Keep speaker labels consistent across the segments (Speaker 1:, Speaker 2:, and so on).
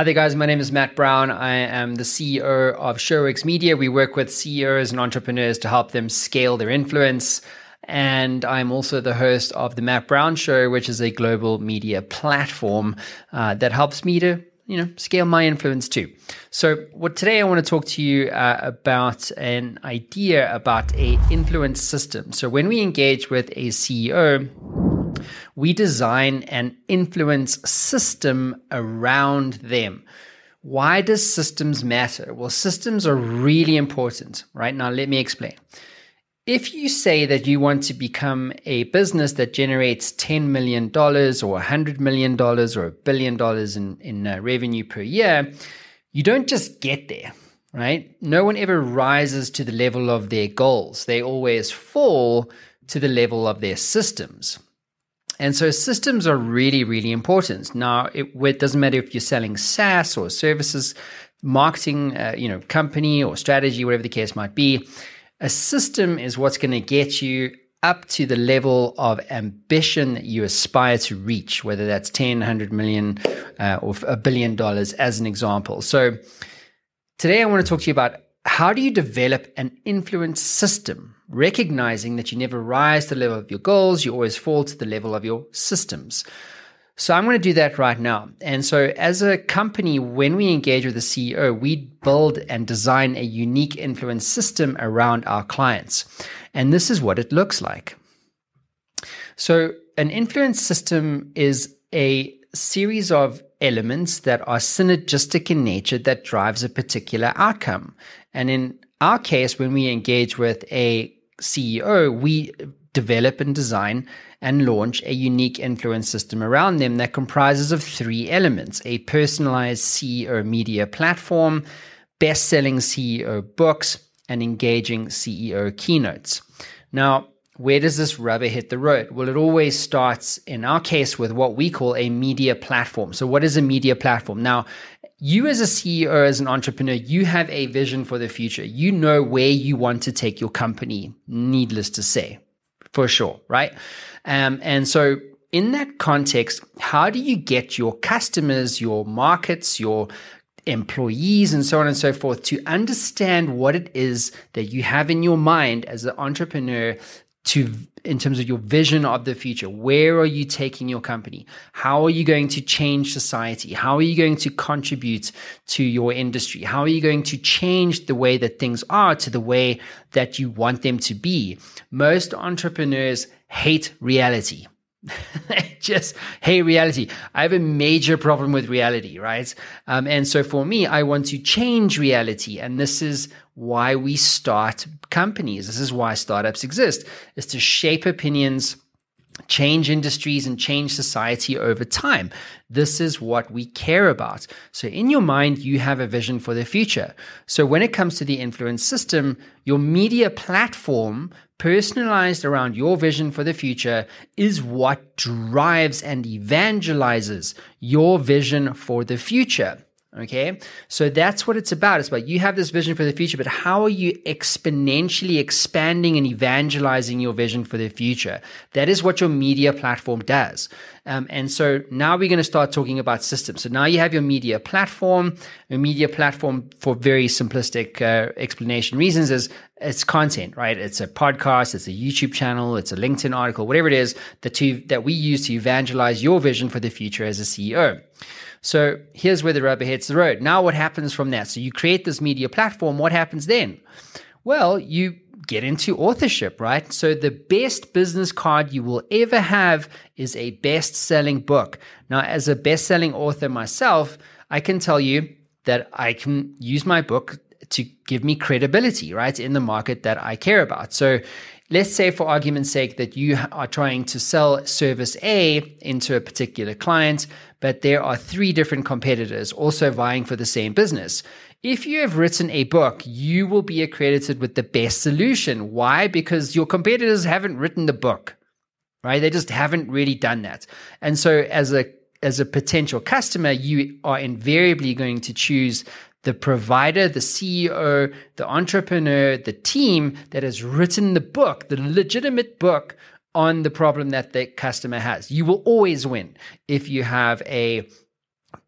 Speaker 1: Hi there, guys. My name is Matt Brown. I am the CEO of ShowWorx Media. We work with CEOs and entrepreneurs to help them scale their influence. And I'm also the host of The Matt Brown Show, which is a global media platform uh, that helps me to you know scale my influence too so what today i want to talk to you uh, about an idea about a influence system so when we engage with a ceo we design an influence system around them. Why does systems matter? Well, systems are really important, right? Now, let me explain. If you say that you want to become a business that generates $10 million or $100 million or a billion dollars in, in uh, revenue per year, you don't just get there, right? No one ever rises to the level of their goals. They always fall to the level of their systems. And so systems are really, really important. Now, it, it doesn't matter if you're selling SaaS or services, marketing, uh, you know, company or strategy, whatever the case might be. A system is what's going to get you up to the level of ambition that you aspire to reach, whether that's 10, 100 million uh, or a billion dollars as an example. So today I want to talk to you about how do you develop an influence system, recognizing that you never rise to the level of your goals, you always fall to the level of your systems. So I'm going to do that right now. And so as a company, when we engage with the CEO, we build and design a unique influence system around our clients. And this is what it looks like. So an influence system is a series of elements that are synergistic in nature that drives a particular outcome. And in our case, when we engage with a CEO, we develop and design and launch a unique influence system around them that comprises of three elements a personalized CEO media platform, best selling CEO books, and engaging CEO keynotes. Now, where does this rubber hit the road? Well, it always starts in our case with what we call a media platform. So, what is a media platform? Now, you as a CEO, as an entrepreneur, you have a vision for the future. You know where you want to take your company, needless to say, for sure, right? Um, and so, in that context, how do you get your customers, your markets, your employees and so on and so forth to understand what it is that you have in your mind as an entrepreneur to in terms of your vision of the future where are you taking your company? How are you going to change society? How are you going to contribute to your industry? How are you going to change the way that things are to the way that you want them to be? Most entrepreneurs hate reality. Just hey reality. I have a major problem with reality right? Um, and so for me i want to change reality. And this is why we start companies this is why startups exist is to shape opinions change industries and change society over time. This is what we care about. So, in your mind, you have a vision for the future. So, when it comes to the influence system, your media platform personalized around your vision for the future is what drives and evangelizes your vision for the future. Okay. So that's what it's about. It's about you have this vision for the future, but how are you exponentially expanding and evangelizing your vision for the future? That is what your media platform does. Um, and so now we're going to start talking about systems. So now you have your media platform. A media platform, for very simplistic uh, explanation reasons, is it's content, right? It's a podcast, it's a YouTube channel, it's a LinkedIn article, whatever it is that to that we use to evangelize your vision for the future as a CEO. So here's where the rubber hits the road. Now, what happens from that? So you create this media platform. What happens then? Well, you get into authorship, right? So the best business card you will ever have is a best selling book. Now, as a best selling author myself, I can tell you that I can use my book to give me credibility, right, in the market that I care about. So let's say for argument's sake that you are trying to sell service A into a particular client, but there are three different competitors also vying for the same business. If you have written a book, you will be accredited with the best solution. Why? Because your competitors haven't written the book, right? They just haven't really done that. And so as a as a potential customer, you are invariably going to choose the provider, the CEO, the entrepreneur, the team that has written the book, the legitimate book on the problem that the customer has. You will always win if you have a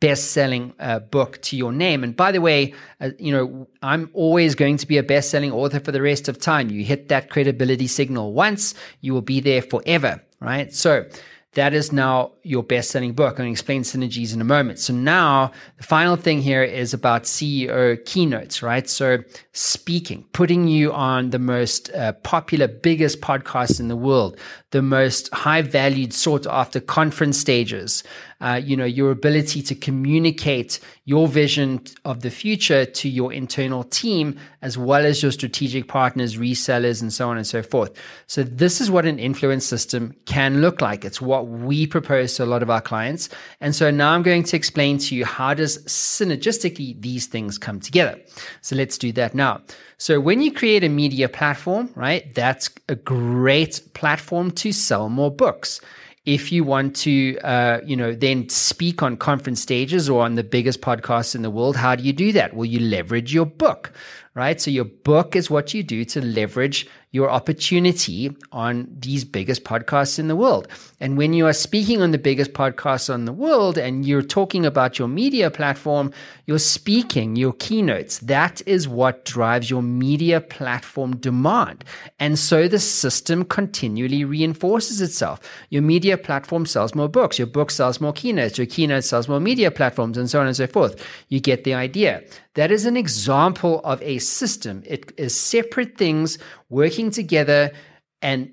Speaker 1: best-selling uh, book to your name. And by the way, uh, you know, I'm always going to be a best-selling author for the rest of time. You hit that credibility signal once, you will be there forever, right? So that is now your best selling book. I'm going to explain synergies in a moment. So now the final thing here is about CEO keynotes, right? So speaking, putting you on the most uh, popular, biggest podcast in the world, the most high valued, sought after conference stages, uh, you know, your ability to communicate your vision of the future to your internal team, as well as your strategic partners, resellers, and so on and so forth. So this is what an influence system can look like. It's what we propose to a lot of our clients. And so now I'm going to explain to you how does synergistically these things come together. So let's do that now. So when you create a media platform, right, that's a great platform to sell more books if you want to, uh, you know, then speak on conference stages or on the biggest podcasts in the world, how do you do that? Well, you leverage your book, right? So your book is what you do to leverage your opportunity on these biggest podcasts in the world. And when you are speaking on the biggest podcasts in the world and you're talking about your media platform, you're speaking, your keynotes, that is what drives your media platform demand. And so the system continually reinforces itself. Your media platform sells more books, your book sells more keynotes, your keynote sells more media platforms, and so on and so forth. You get the idea. That is an example of a system. It is separate things working together and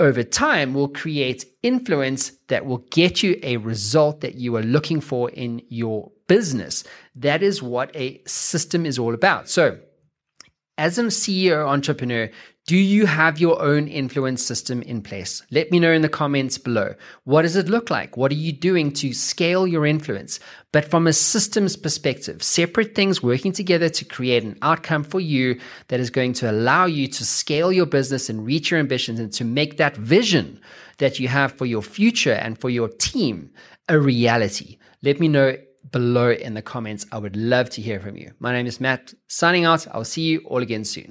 Speaker 1: over time will create influence that will get you a result that you are looking for in your business. That is what a system is all about. So, as a CEO entrepreneur, do you have your own influence system in place? Let me know in the comments below. What does it look like? What are you doing to scale your influence? But from a systems perspective, separate things working together to create an outcome for you that is going to allow you to scale your business and reach your ambitions and to make that vision that you have for your future and for your team a reality. Let me know below in the comments. I would love to hear from you. My name is Matt, signing out. I'll see you all again soon.